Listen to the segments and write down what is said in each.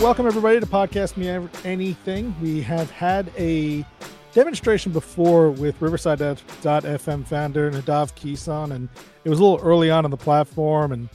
Welcome everybody to Podcast Me Anything. We have had a demonstration before with Riverside.fm founder Nadav Keyson, and it was a little early on on the platform. And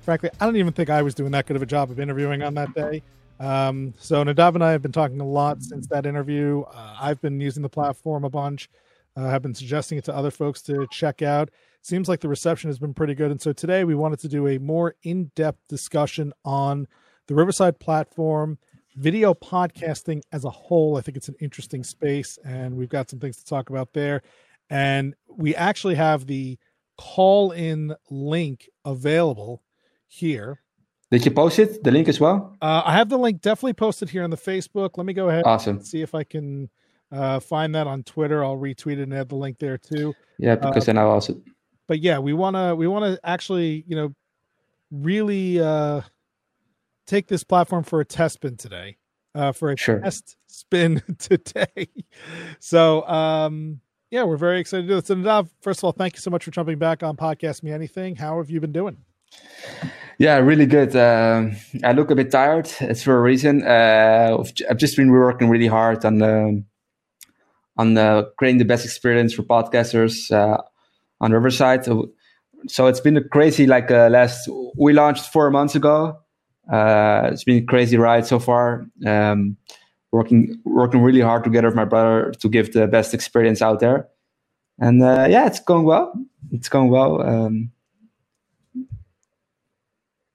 frankly, I don't even think I was doing that good of a job of interviewing on that day. Um, so, Nadav and I have been talking a lot since that interview. Uh, I've been using the platform a bunch, uh, have been suggesting it to other folks to check out. Seems like the reception has been pretty good. And so, today we wanted to do a more in depth discussion on the Riverside platform, video podcasting as a whole. I think it's an interesting space, and we've got some things to talk about there. And we actually have the call in link available here. Did you post it, the link as well? Uh, I have the link definitely posted here on the Facebook. Let me go ahead awesome. and see if I can uh, find that on Twitter. I'll retweet it and add the link there too. Yeah, because uh, then I'll also. But yeah, we want to we want to actually you know really uh, take this platform for a test spin today. Uh, for a sure. test spin today. So um, yeah, we're very excited to do this. And Nadav, first of all, thank you so much for jumping back on Podcast Me Anything. How have you been doing? Yeah, really good. Uh, I look a bit tired. It's for a reason. Uh, I've just been working really hard on the, on the creating the best experience for podcasters uh, on Riverside. So, so, it's been a crazy like uh, last. We launched four months ago. Uh, it's been a crazy ride so far. Um, working working really hard together with my brother to give the best experience out there, and uh, yeah, it's going well. It's going well. Um,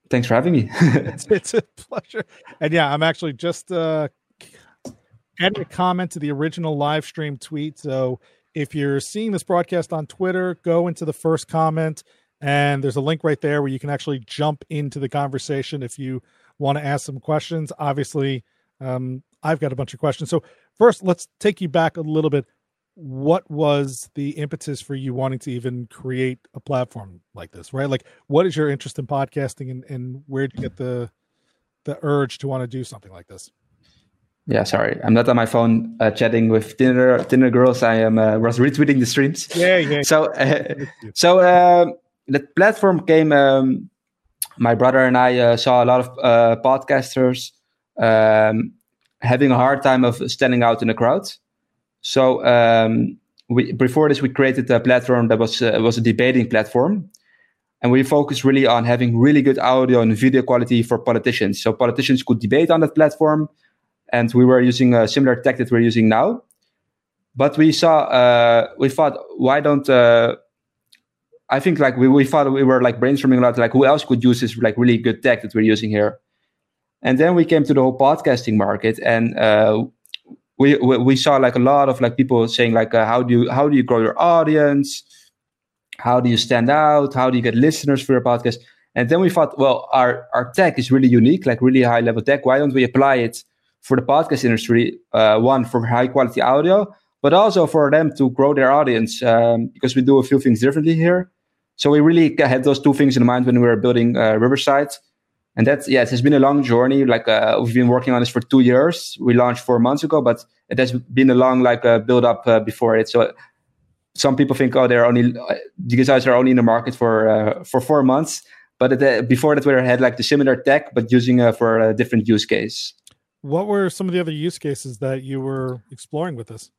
thanks for having me. it's, it's, a pleasure. And yeah, I'm actually just uh, adding a comment to the original live stream tweet. So if you're seeing this broadcast on Twitter, go into the first comment and there's a link right there where you can actually jump into the conversation if you want to ask some questions. Obviously, um, I've got a bunch of questions. So first, let's take you back a little bit. What was the impetus for you wanting to even create a platform like this? Right, like what is your interest in podcasting, and, and where did you get the the urge to want to do something like this? Yeah, sorry, I'm not on my phone uh, chatting with dinner dinner girls. I am uh, was retweeting the streams. Yeah, yeah. So, uh, so uh, the platform came. Um, my brother and I uh, saw a lot of uh, podcasters um, having a hard time of standing out in the crowd. So um, we, before this, we created a platform that was uh, was a debating platform, and we focused really on having really good audio and video quality for politicians. So politicians could debate on that platform, and we were using a similar tech that we're using now. But we saw, uh, we thought, why don't uh, I think like we, we thought we were like brainstorming a lot, like who else could use this like really good tech that we're using here. And then we came to the whole podcasting market and uh, we, we, we saw like a lot of like people saying like uh, how do you how do you grow your audience? How do you stand out? How do you get listeners for your podcast? And then we thought, well, our our tech is really unique, like really high level tech. Why don't we apply it for the podcast industry? Uh, one for high quality audio, but also for them to grow their audience um, because we do a few things differently here. So we really had those two things in mind when we were building uh, Riverside. And that's, yeah, it has been a long journey. Like uh, we've been working on this for two years. We launched four months ago, but it has been a long like uh, build up uh, before it. So some people think, oh, they're only, you guys are only in the market for, uh, for four months. But uh, before that, we had like the similar tech, but using uh, for a different use case. What were some of the other use cases that you were exploring with this?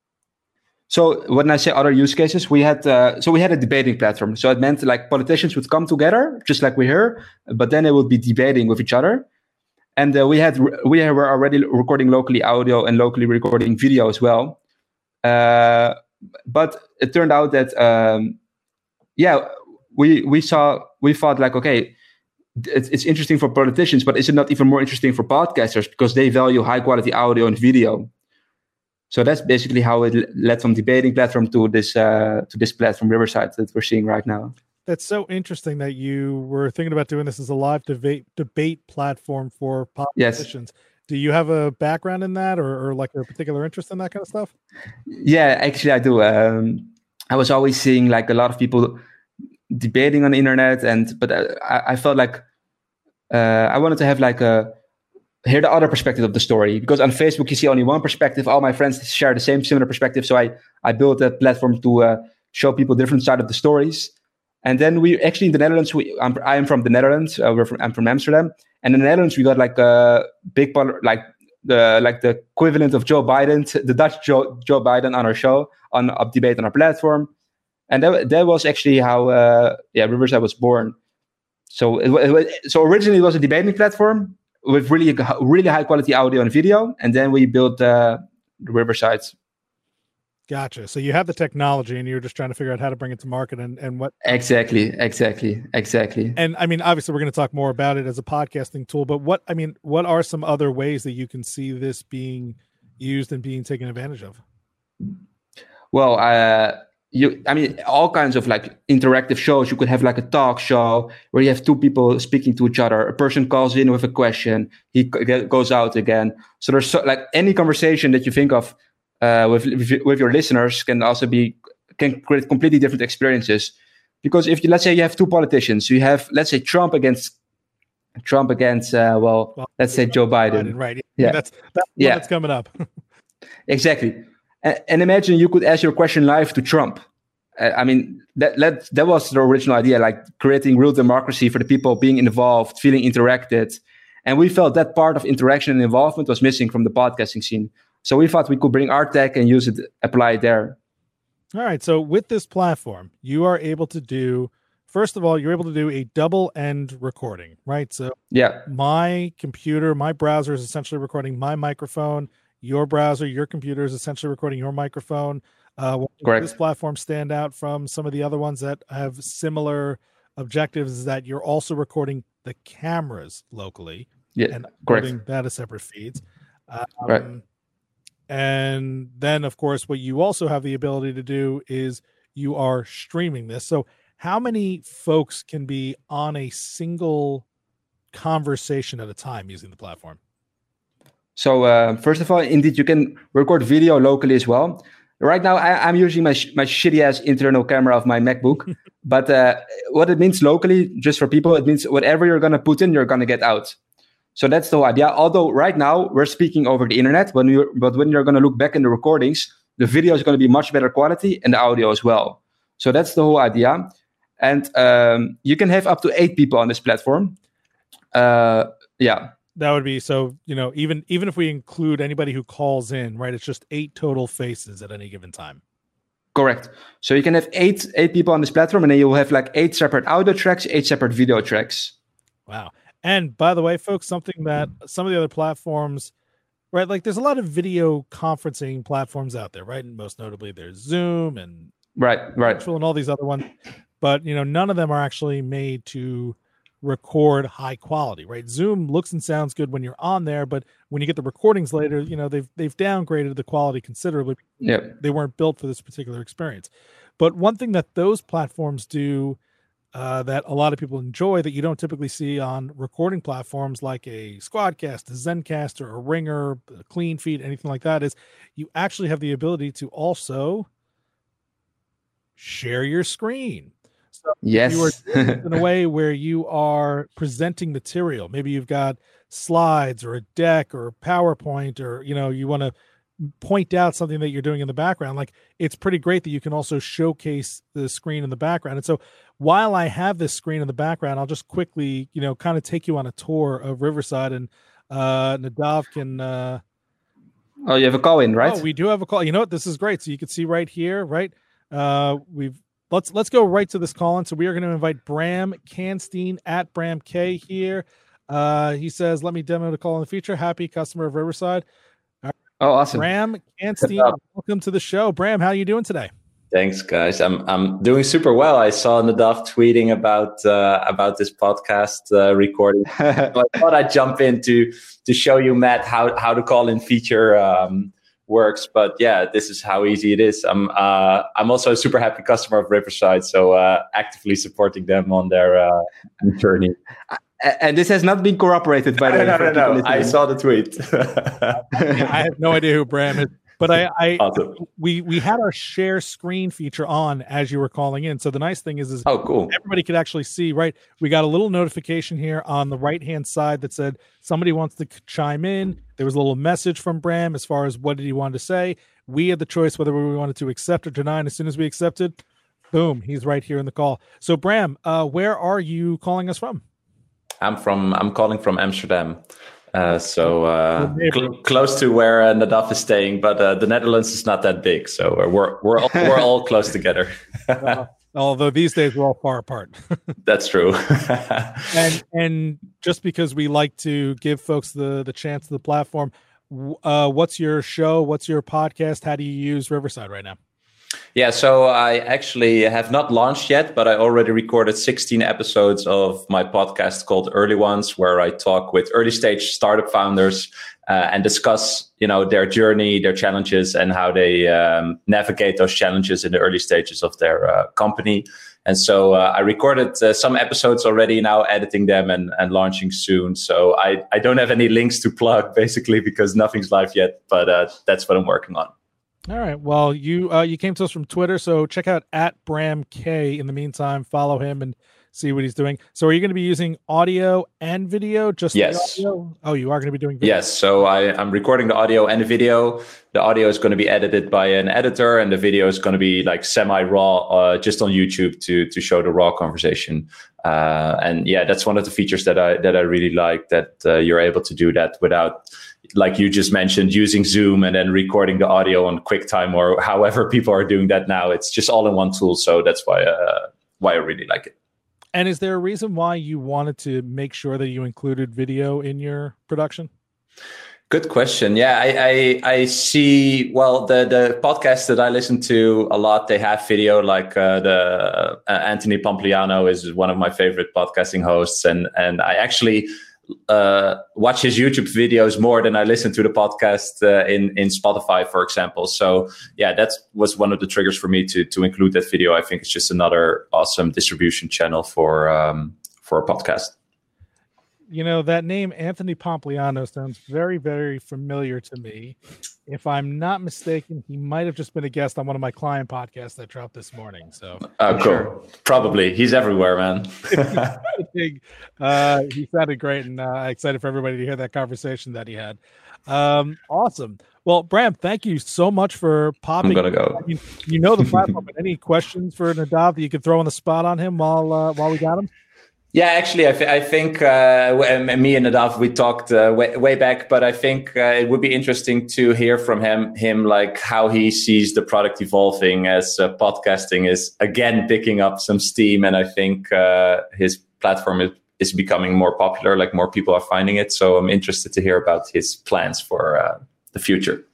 So when I say other use cases, we had uh, so we had a debating platform. So it meant like politicians would come together, just like we here, but then they would be debating with each other. And uh, we had we were already recording locally audio and locally recording video as well. Uh, but it turned out that um, yeah, we we saw we thought like okay, it's, it's interesting for politicians, but is it not even more interesting for podcasters because they value high quality audio and video? So that's basically how it led from debating platform to this uh, to this platform Riverside that we're seeing right now. That's so interesting that you were thinking about doing this as a live debate debate platform for politicians. Yes. Do you have a background in that, or, or like a particular interest in that kind of stuff? Yeah, actually, I do. Um, I was always seeing like a lot of people debating on the internet, and but uh, I, I felt like uh, I wanted to have like a hear the other perspective of the story. Because on facebook you see only one perspective. All my friends share the same similar perspective. So i i built a platform to uh, show people different side of the stories. And then we actually in the netherlands we i'm, I am from the netherlands. Uh, we're from, i'm from amsterdam. And in the Netherlands, we got like a big part, like the like the equivalent of Joe Biden, the Dutch Joe, Joe Biden on our show on up debate on our platform, and that that was actually how uh, yeah Riverside was born. So it, it, so originally it was a debating platform with really really high quality audio and video, and then we built uh, the Riverside Gotcha. So you have the technology and you're just trying to figure out how to bring it to market and, and what Exactly. Exactly. Exactly. And I mean, obviously we're going to talk more about it as a podcasting tool, but what I mean, what are some other ways that you can see this being used and being taken advantage of? Well, uh you i mean all kinds of like interactive shows you could have like a talk show where you have two people speaking to each other a person calls in with a question he goes out again so there's so, like any conversation that you think of uh, with with your listeners can also be can create completely different experiences. Because if you let's say you have two politicians, you have let's say Trump against Trump against uh, well, well, let's say Joe Biden, Biden right? Yeah, that's that's yeah. that's coming up. exactly, and, imagine you could ask your question live to Trump. I mean, that, that that was the original idea, like creating real democracy for the people being involved, feeling interacted, and we felt that part of interaction and involvement was missing from the podcasting scene. So we thought we could bring our tech and use it, apply it there. All right. So with this platform, you are able to do first of all, you're able to do a double end recording, right? So yeah, my computer, my browser is essentially recording my microphone. Your browser, your computer is essentially recording your microphone. Uh, Correct. This platform stand out from some of the other ones that have similar objectives is that you're also recording the cameras locally. Yeah, and correct. that as separate feeds. Um, right. And then, of course, what you also have the ability to do is you are streaming this. So, how many folks can be on a single conversation at a time using the platform? So, uh, first of all, indeed, you can record video locally as well. Right now, I, am using my sh- my shitty ass internal camera of my MacBook. but uh, what it means locally, just for people, it means whatever you're gonna put in, you're gonna get out. So that's the whole idea. Although right now we're speaking over the internet, when you but when you're going to look back in the recordings, the video is going to be much better quality and the audio as well. So that's the whole idea. And um, you can have up to eight people on this platform. Uh, yeah, that would be so. You know, even even if we include anybody who calls in, right? It's just eight total faces at any given time. Correct. So you can have eight eight people on this platform, and then you'll have like eight separate audio tracks, eight separate video tracks. Wow. And by the way, folks, something that some of the other platforms, right? Like there's a lot of video conferencing platforms out there, right? And most notably there's Zoom and right, right. and all these other ones. But you know, none of them are actually made to record high quality, right? Zoom looks and sounds good when you're on there, but when you get the recordings later, you know, they've they've downgraded the quality considerably. Yeah. They weren't built for this particular experience. But one thing that those platforms do uh, that a lot of people enjoy that you don't typically see on recording platforms like a Squadcast, a Zencastr, a Ringr, a Clean Feed, anything like that is you actually have the ability to also share your screen. So yes, you are in a way where you are presenting material. Maybe you've got slides or a deck or PowerPoint, or you know you want to point out something that you're doing in the background. Like it's pretty great that you can also showcase the screen in the background. And so while i have this screen in the background i'll just quickly you know kind of take you on a tour of riverside and uh nadav can uh oh you have a call in right? Oh, we do have a call. You know what? This is great. So you can see right here right? Uh we've let's let's go right to this call in so we are going to invite bram kanstein at bram k here uh he says let me demo the call in the future happy customer of riverside Oh, awesome. Bram Kanstein, welcome to the show. Bram, how are you doing today? Thanks, guys. I'm I'm doing super well. I saw Nadav tweeting about uh, about this podcast uh, recording. so I thought I'd jump in to to show you, Matt, how how the call in feature um, works. But yeah, this is how easy it is. I'm uh, I'm also a super happy customer of Riverside, so uh, actively supporting them on their uh, journey and this has not been corroborated by the. No, no, no, no. I saw the tweet. I have no idea who Bram is, but I, I awesome. we we had our share screen feature on as you were calling in. So the nice thing is, is oh, cool. Everybody could actually see. Right, we got a little notification here on the right hand side that said somebody wants to chime in. There was a little message from Bram as far as what did he want to say. We had the choice whether we wanted to accept or deny. And as soon as we accepted, boom, he's right here in the call. So Bram, uh, where are you calling us from? I'm from. I'm calling from Amsterdam. Uh, so uh, cl- close to where uh, Nadav is staying, but uh, the Netherlands is not that big, so we're we're all, we're all close together. Uh, although these days we're all far apart. That's true. and and just because we like to give folks the the chance of the platform, uh, what's your show? What's your podcast? How do you use Riverside right now? Yeah, so I actually have not launched yet, but I already recorded 16 episodes of my podcast called Early Ones, where I talk with early stage startup founders uh, and discuss, you know, their journey, their challenges, and how they um, navigate those challenges in the early stages of their uh, company. And so uh, I recorded uh, some episodes already, now editing them and, and launching soon. So I, I don't have any links to plug basically because nothing's live yet, but uh, that's what I'm working on. All right. Well, you uh, you came to us from Twitter, so check out at Bram K. In the meantime, follow him and see what he's doing. So, are you going to be using audio and video? Just yes. Oh, you are going to be doing. Video? Yes. So I, I'm recording the audio and the video. The audio is going to be edited by an editor, and the video is going to be like semi raw, uh, just on YouTube to to show the raw conversation. Uh, and yeah, that's one of the features that I that I really like that uh, you're able to do that without like you just mentioned, using Zoom and then recording the audio on QuickTime or however people are doing that now. It's just all in one tool. So that's why uh, why I really like it. And is there a reason why you wanted to make sure that you included video in your production? Good question. Yeah, I, I, I see. Well, the the podcasts that I listen to a lot, they have video. Like uh, the uh, Anthony Pompliano is one of my favorite podcasting hosts, and and I actually uh, watch his YouTube videos more than I listen to the podcast uh, in in Spotify, for example. So yeah, that was one of the triggers for me to to include that video. I think it's just another awesome distribution channel for um, for a podcast you know that name Anthony Pompliano sounds very very familiar to me. If I'm not mistaken, he might have just been a guest on one of my client podcasts that dropped this morning. So, uh, cool. Sure. Probably he's everywhere, man. uh, he sounded great, and uh, excited for everybody to hear that conversation that he had. Um, awesome. Well, Bram, thank you so much for popping. I'm gonna go. I mean, you know the platform. but any questions for Nadav that you could throw on the spot on him while uh, while we got him? Yeah, actually, I, th- I think uh, me and Nadav we talked uh, way, way, back, but I think uh, it would be interesting to hear from him, him like how he sees the product evolving as uh, podcasting is again picking up some steam, and I think uh, his platform is, is, becoming more popular. Like more people are finding it, so I'm interested to hear about his plans for uh, the future.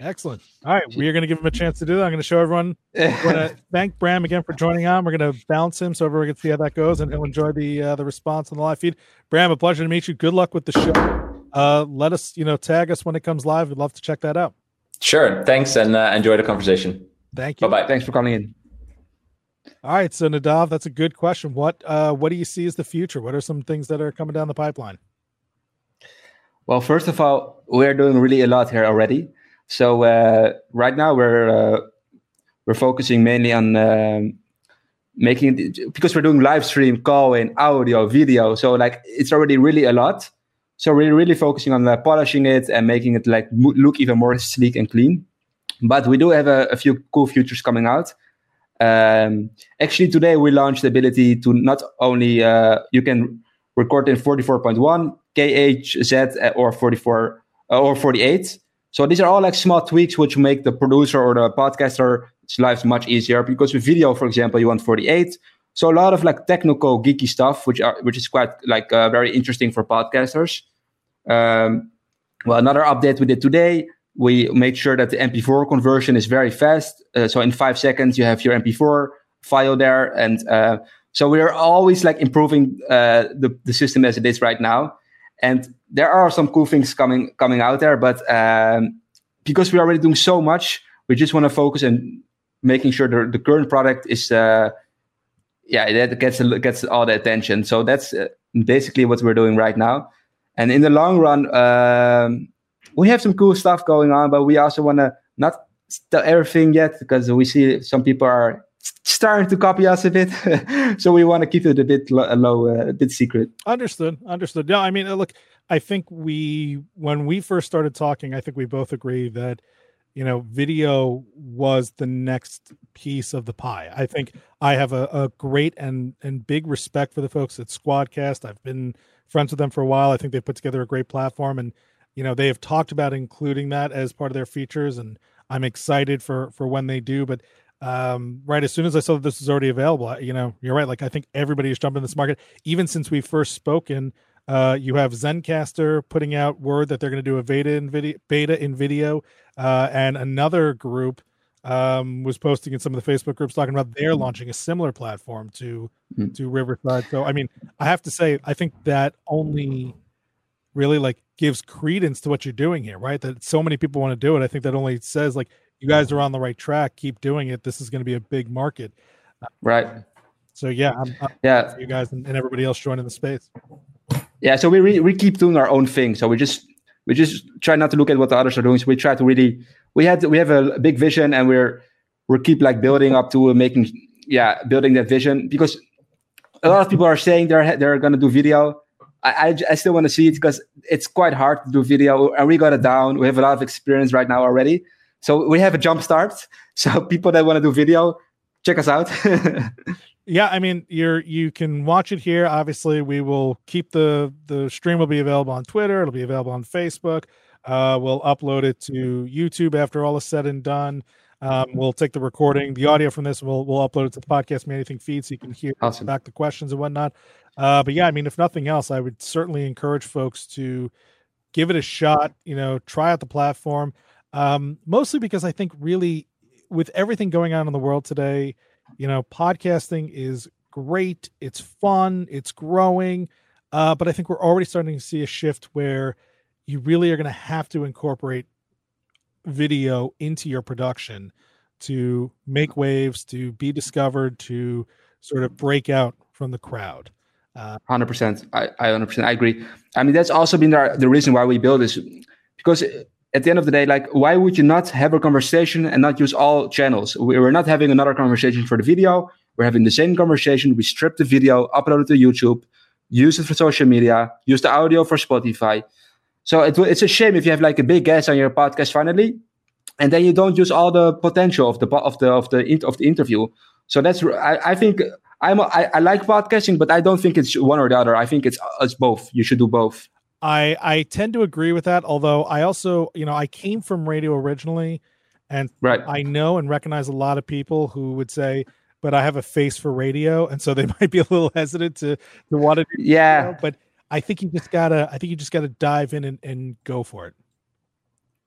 Excellent. All right, we are going to give him a chance to do that. I'm going to show everyone. We're going to thank Bram again for joining on. We're going to bounce him so everyone can see how that goes, and he'll enjoy the uh, the response on the live feed. Bram, a pleasure to meet you. Good luck with the show. Uh, let us, you know, tag us when it comes live. We'd love to check that out. Sure. Thanks, and uh, enjoy the conversation. Thank you. Bye bye. Thanks for calling in. All right, so Nadav, that's a good question. What uh, what do you see as the future? What are some things that are coming down the pipeline? Well, first of all, we're doing really a lot here already. So uh, right now we're uh, we're focusing mainly on um, making it, because we're doing live stream, call in, audio, video. So like it's already really a lot. So we're really focusing on uh, polishing it and making it like look even more sleek and clean. But we do have a, a few cool features coming out. Um, actually, today we launched the ability to not only uh, you can record in 44.1 KHZ or 44 uh, or 48 so these are all like small tweaks which make the producer or the podcaster's lives much easier. Because with video, for example, you want 48. So a lot of like technical geeky stuff, which are which is quite like uh, very interesting for podcasters. Um, well, another update we did today, we made sure that the MP4 conversion is very fast. Uh, so in five seconds, you have your MP4 file there, and uh, so we are always like improving uh, the the system as it is right now. And there are some cool things coming coming out there, but um, because we're already doing so much, we just want to focus on making sure the, the current product is, uh, yeah, that gets gets all the attention. So that's uh, basically what we're doing right now. And in the long run, um, we have some cool stuff going on, but we also want to not tell everything yet because we see some people are starting to copy us a bit. so we want to keep it a bit low, low uh, a bit secret. Understood. Understood. Yeah, I mean, look, I think we when we first started talking, I think we both agree that you know, video was the next piece of the pie. I think I have a, a great and and big respect for the folks at Squadcast. I've been friends with them for a while. I think they put together a great platform, and you know, they have talked about including that as part of their features, and I'm excited for for when they do. But um, right as soon as I saw that this was already available, you know, you're right. Like I think everybody is jumping in this market. Even since we first spoken, uh, you have Zencastr putting out word that they're going to do a beta in video, beta in video, uh, and another group um, was posting in some of the Facebook groups talking about they're launching a similar platform to mm. to Riverside. So I mean, I have to say, I think that only really like gives credence to what you're doing here, right? That so many people want to do it. I think that only says like you guys are on the right track. Keep doing it. This is going to be a big market. Right. So yeah, I'm, I'm yeah, you guys and, and, everybody else joining the space. Yeah. So we re- we keep doing our own thing. So we just we just try not to look at what the others are doing. So we try to really we had we have a big vision and we're we're keep like building up to making yeah building that vision because a lot of people are saying they're they're going to do video I, I, I still want to see it because it's quite hard to do video and we got it down. We have a lot of experience right now already. So we have a jump start. So people that want to do video, check us out. yeah, I mean, you're you can watch it here. Obviously, we will keep the the stream will be available on Twitter. It'll be available on Facebook. Uh, we'll upload it to YouTube after all is said and done. Um, we'll take the recording, the audio from this. We'll we'll upload it to the podcast me anything feed so you can hear awesome. back the questions and whatnot. Uh, but yeah, I mean, if nothing else, I would certainly encourage folks to give it a shot. You know, try out the platform. Um, mostly because I think really, with everything going on in the world today, you know, podcasting is great. It's fun. It's growing. Uh, but I think we're already starting to see a shift where you really are going to have to incorporate video into your production to make waves, to be discovered, to sort of break out from the crowd. Hundred uh, percent. I hundred percent. I agree. I mean, that's also been the, the reason why we build this, because at the end of the day, like, why would you not have a conversation and not use all channels? We're not having another conversation for the video. We're having the same conversation. We strip the video, upload it to YouTube, use it for social media, use the audio for Spotify. So it, it's a shame if you have like a big guest on your podcast finally, and then you don't use all the potential of the of the of the of the interview. So that's I, I think I'm a, I, I like podcasting, but I don't think it's one or the other. I think it's it's both. You should do both. I I tend to agree with that. Although I also, you know, I came from radio originally, and right. I know and recognize a lot of people who would say, "But I have a face for radio," and so they might be a little hesitant to to want to. yeah, radio, but I think you just gotta. I think you just gotta dive in and, and go for it.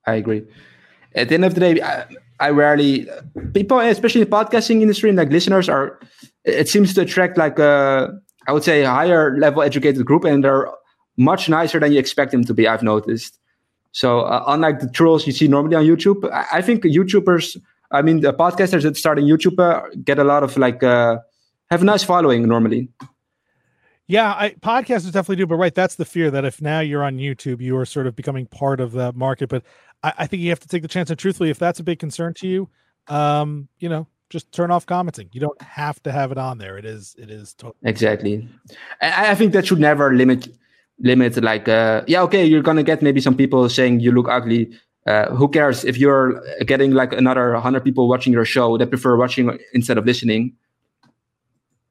I agree. At the end of the day, I, I rarely people, especially the podcasting industry, and like listeners, are it seems to attract like a I would say a higher level educated group, and they're much nicer than you expect them to be. I've noticed. So uh, unlike the trolls you see normally on YouTube, I, I, think YouTubers, I mean the podcasters that start on YouTube uh, get a lot of like uh, have a nice following normally. Yeah, I, podcasters definitely do, but right, that's the fear that if now you're on YouTube, you are sort of becoming part of that market. But I, I think you have to take the chance, and truthfully, if that's a big concern to you, um, you know, just turn off commenting. You don't have to have it on there. It is it is totally exactly. I, I think that should never limit limit like uh, yeah okay you're gonna get maybe some people saying you look ugly. Uh, who cares if you're getting like another 100 people watching your show that prefer watching instead of listening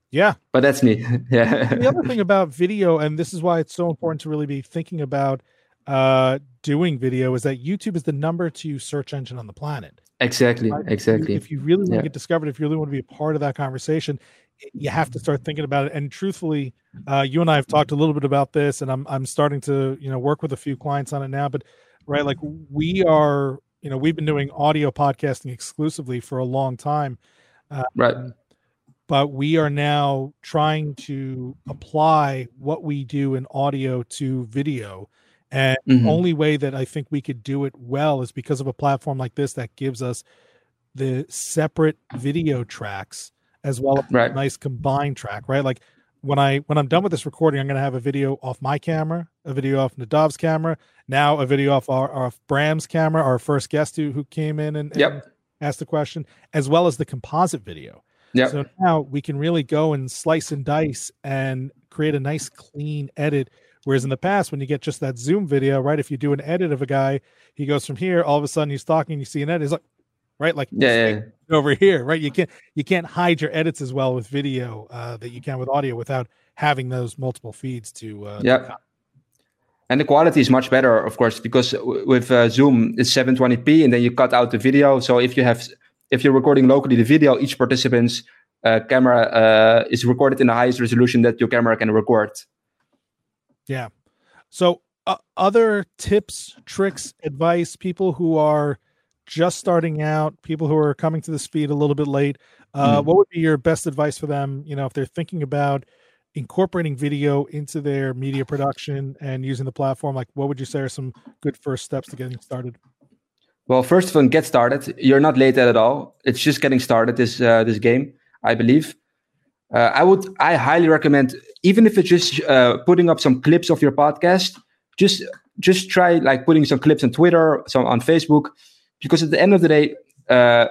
yeah but that's me yeah the other thing about video and this is why it's so important to really be thinking about uh doing video is that youtube is the number two search engine on the planet Exactly. Right? Exactly. If you really want yeah. to get discovered, if you really want to be a part of that conversation, you have to start thinking about it. And truthfully, uh, you and I have talked a little bit about this, and I'm I'm starting to you know work with a few clients on it now. But right, like we are, you know, we've been doing audio podcasting exclusively for a long time. Uh, right. But we are now trying to apply what we do in audio to video and mm-hmm. only way that I think we could do it well is because of a platform like this that gives us the separate video tracks as well right. a nice combined track, right? Like when I when I'm done with this recording, I'm gonna have a video off my camera, a video off Nadav's camera, now a video off our off Bram's camera, our first guest who who came in and, yep. and asked the question, as well as the composite video. Yeah. So now we can really go and slice and dice and create a nice clean edit Whereas in the past, when you get just that Zoom video, right? If you do an edit of a guy, he goes from here, all of a sudden he's talking, you see an edit, he's like, right, like yeah, yeah. over here, right? You can't you can't hide your edits as well with video uh, that you can with audio without having those multiple feeds to uh, yeah. To and the quality is much better, of course, because with uh, Zoom it's 720p, and then you cut out the video. So if you have if you're recording locally the video, each participant's uh, camera uh, is recorded in the highest resolution that your camera can record. Yeah. So, uh, other tips, tricks, advice, people who are just starting out, people who are coming to the speed a little bit late, uh, mm. what would be your best advice for them? You know, if they're thinking about incorporating video into their media production and using the platform, like what would you say are some good first steps to getting started? Well, first of all, get started. You're not late at all. It's just getting started. This uh, this game, I believe. Uh, I would, I highly recommend, even if it's just uh, putting up some clips of your podcast, just just try like putting some clips on Twitter, some on Facebook, because at the end of the day, uh,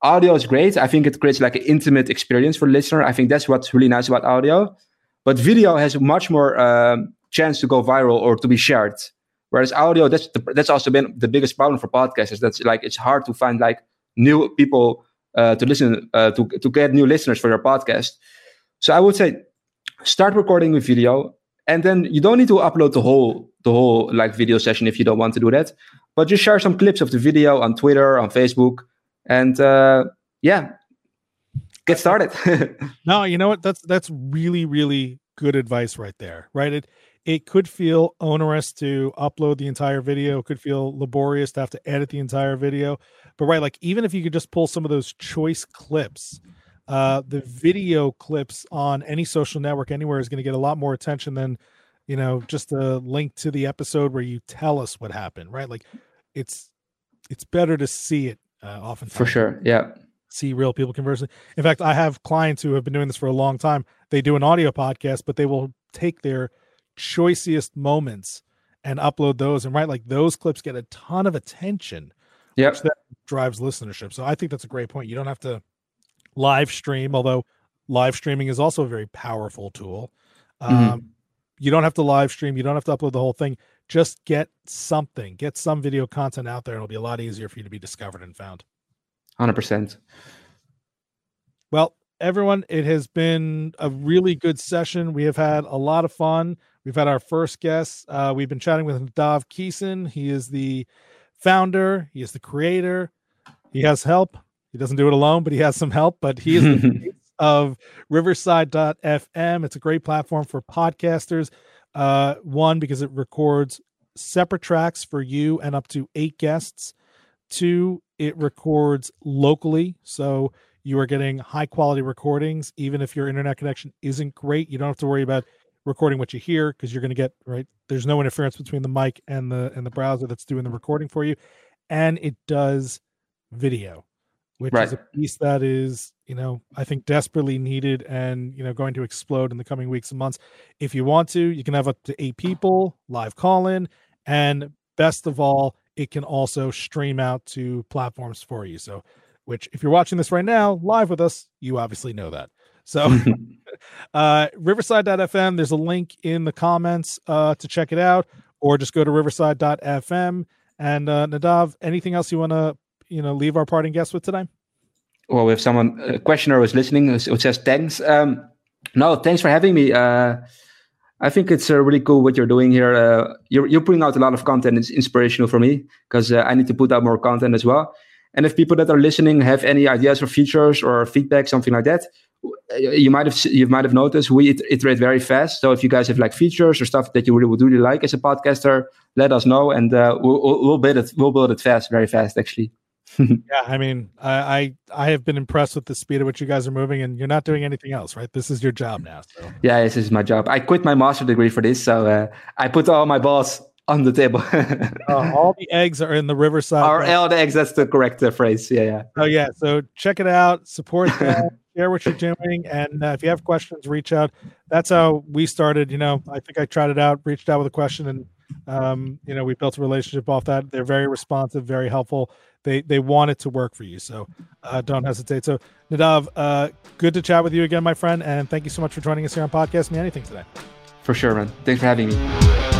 audio is great. I think it creates like an intimate experience for the listener. I think that's what's really nice about audio. But video has much more um, chance to go viral or to be shared. Whereas audio, that's the, that's also been the biggest problem for podcasters. That's like it's hard to find like new people uh, to listen uh, to to get new listeners for your podcast. So I would say start recording with video, and then you don't need to upload the whole the whole like video session if you don't want to do that. But just share some clips of the video on Twitter, on Facebook, and uh, yeah, get started. no, you know what? That's that's really really good advice right there. Right? It it could feel onerous to upload the entire video. It could feel laborious to have to edit the entire video. But right, like even if you could just pull some of those choice clips uh, the video clips on any social network anywhere is going to get a lot more attention than you know just a link to the episode where you tell us what happened right? Like it's it's better to see it uh, often for sure yeah. see real people conversing in fact i have clients who have been doing this for a long time. They do an audio podcast but they will take their choicest moments and upload those and right like those clips get a ton of attention yeah that drives listenership. So i think that's a great point. You don't have to live stream, although live streaming is also a very powerful tool. Mm-hmm. Um, you don't have to live stream, you don't have to upload the whole thing. Just get something, get some video content out there, and it'll be a lot easier for you to be discovered and found. 100%. Well, everyone, it has been a really good session. We have had a lot of fun. We've had our first guest. Uh, we've been chatting with Nadav Keyson. He is the founder, he is the creator. He has help he doesn't do it alone, but he has some help. But he is the of Riverside.fm. It's a great platform for podcasters. Uh, one because it records separate tracks for you and up to eight guests. Two, it records locally, so you are getting high quality recordings. Even if your internet connection isn't great, you don't have to worry about recording what you hear because you're going to get right. There's no interference between the mic and the and the browser that's doing the recording for you, and it does video which right. is a piece that is, you know, I think desperately needed and, you know, going to explode in the coming weeks and months. If you want to, you can have up to eight people, live call in, and best of all, it can also stream out to platforms for you. So, which if you're watching this right now live with us, you obviously know that. So, uh, riverside.fm, there's a link in the comments uh, to check it out, or just go to riverside.fm. And uh, Nadav, anything else you want to you know leave our parting guests with today? Well, we have someone a questioner who's listening who says thanks. Um, no, thanks for having me. Uh, I think it's uh, really cool what you're doing here. Uh, you're you're putting out a lot of content. It's inspirational for me because uh, I need to put out more content as well. And if people that are listening have any ideas for features or feedback, something like that, you might have you might have noticed we iterate very fast. So if you guys have like features or stuff that you really would really like as a podcaster, let us know, and uh, we'll, we'll build it. We'll build it fast, very fast, actually. yeah, I mean, I, I, I have been impressed with the speed at which you guys are moving, and you're not doing anything else, right? This is your job now. So. Yeah, this is my job. I quit my master degree for this, so uh, I put all my balls on the table. uh, all the eggs are in the Riverside. Or all the eggs. That's the correct uh, phrase. Yeah, yeah. Oh yeah. So check it out. Support that. share what you're doing, and uh, if you have questions, reach out. That's how we started. You know, I think I tried it out, reached out with a question, and um, you know, we built a relationship off that. They're very responsive, very helpful they they want it to work for you. So uh, don't hesitate. So Nadav, uh, good to chat with you again, my friend, and thank you so much for joining us here on Podcast Me Anything today. For sure, man. Thanks for having me.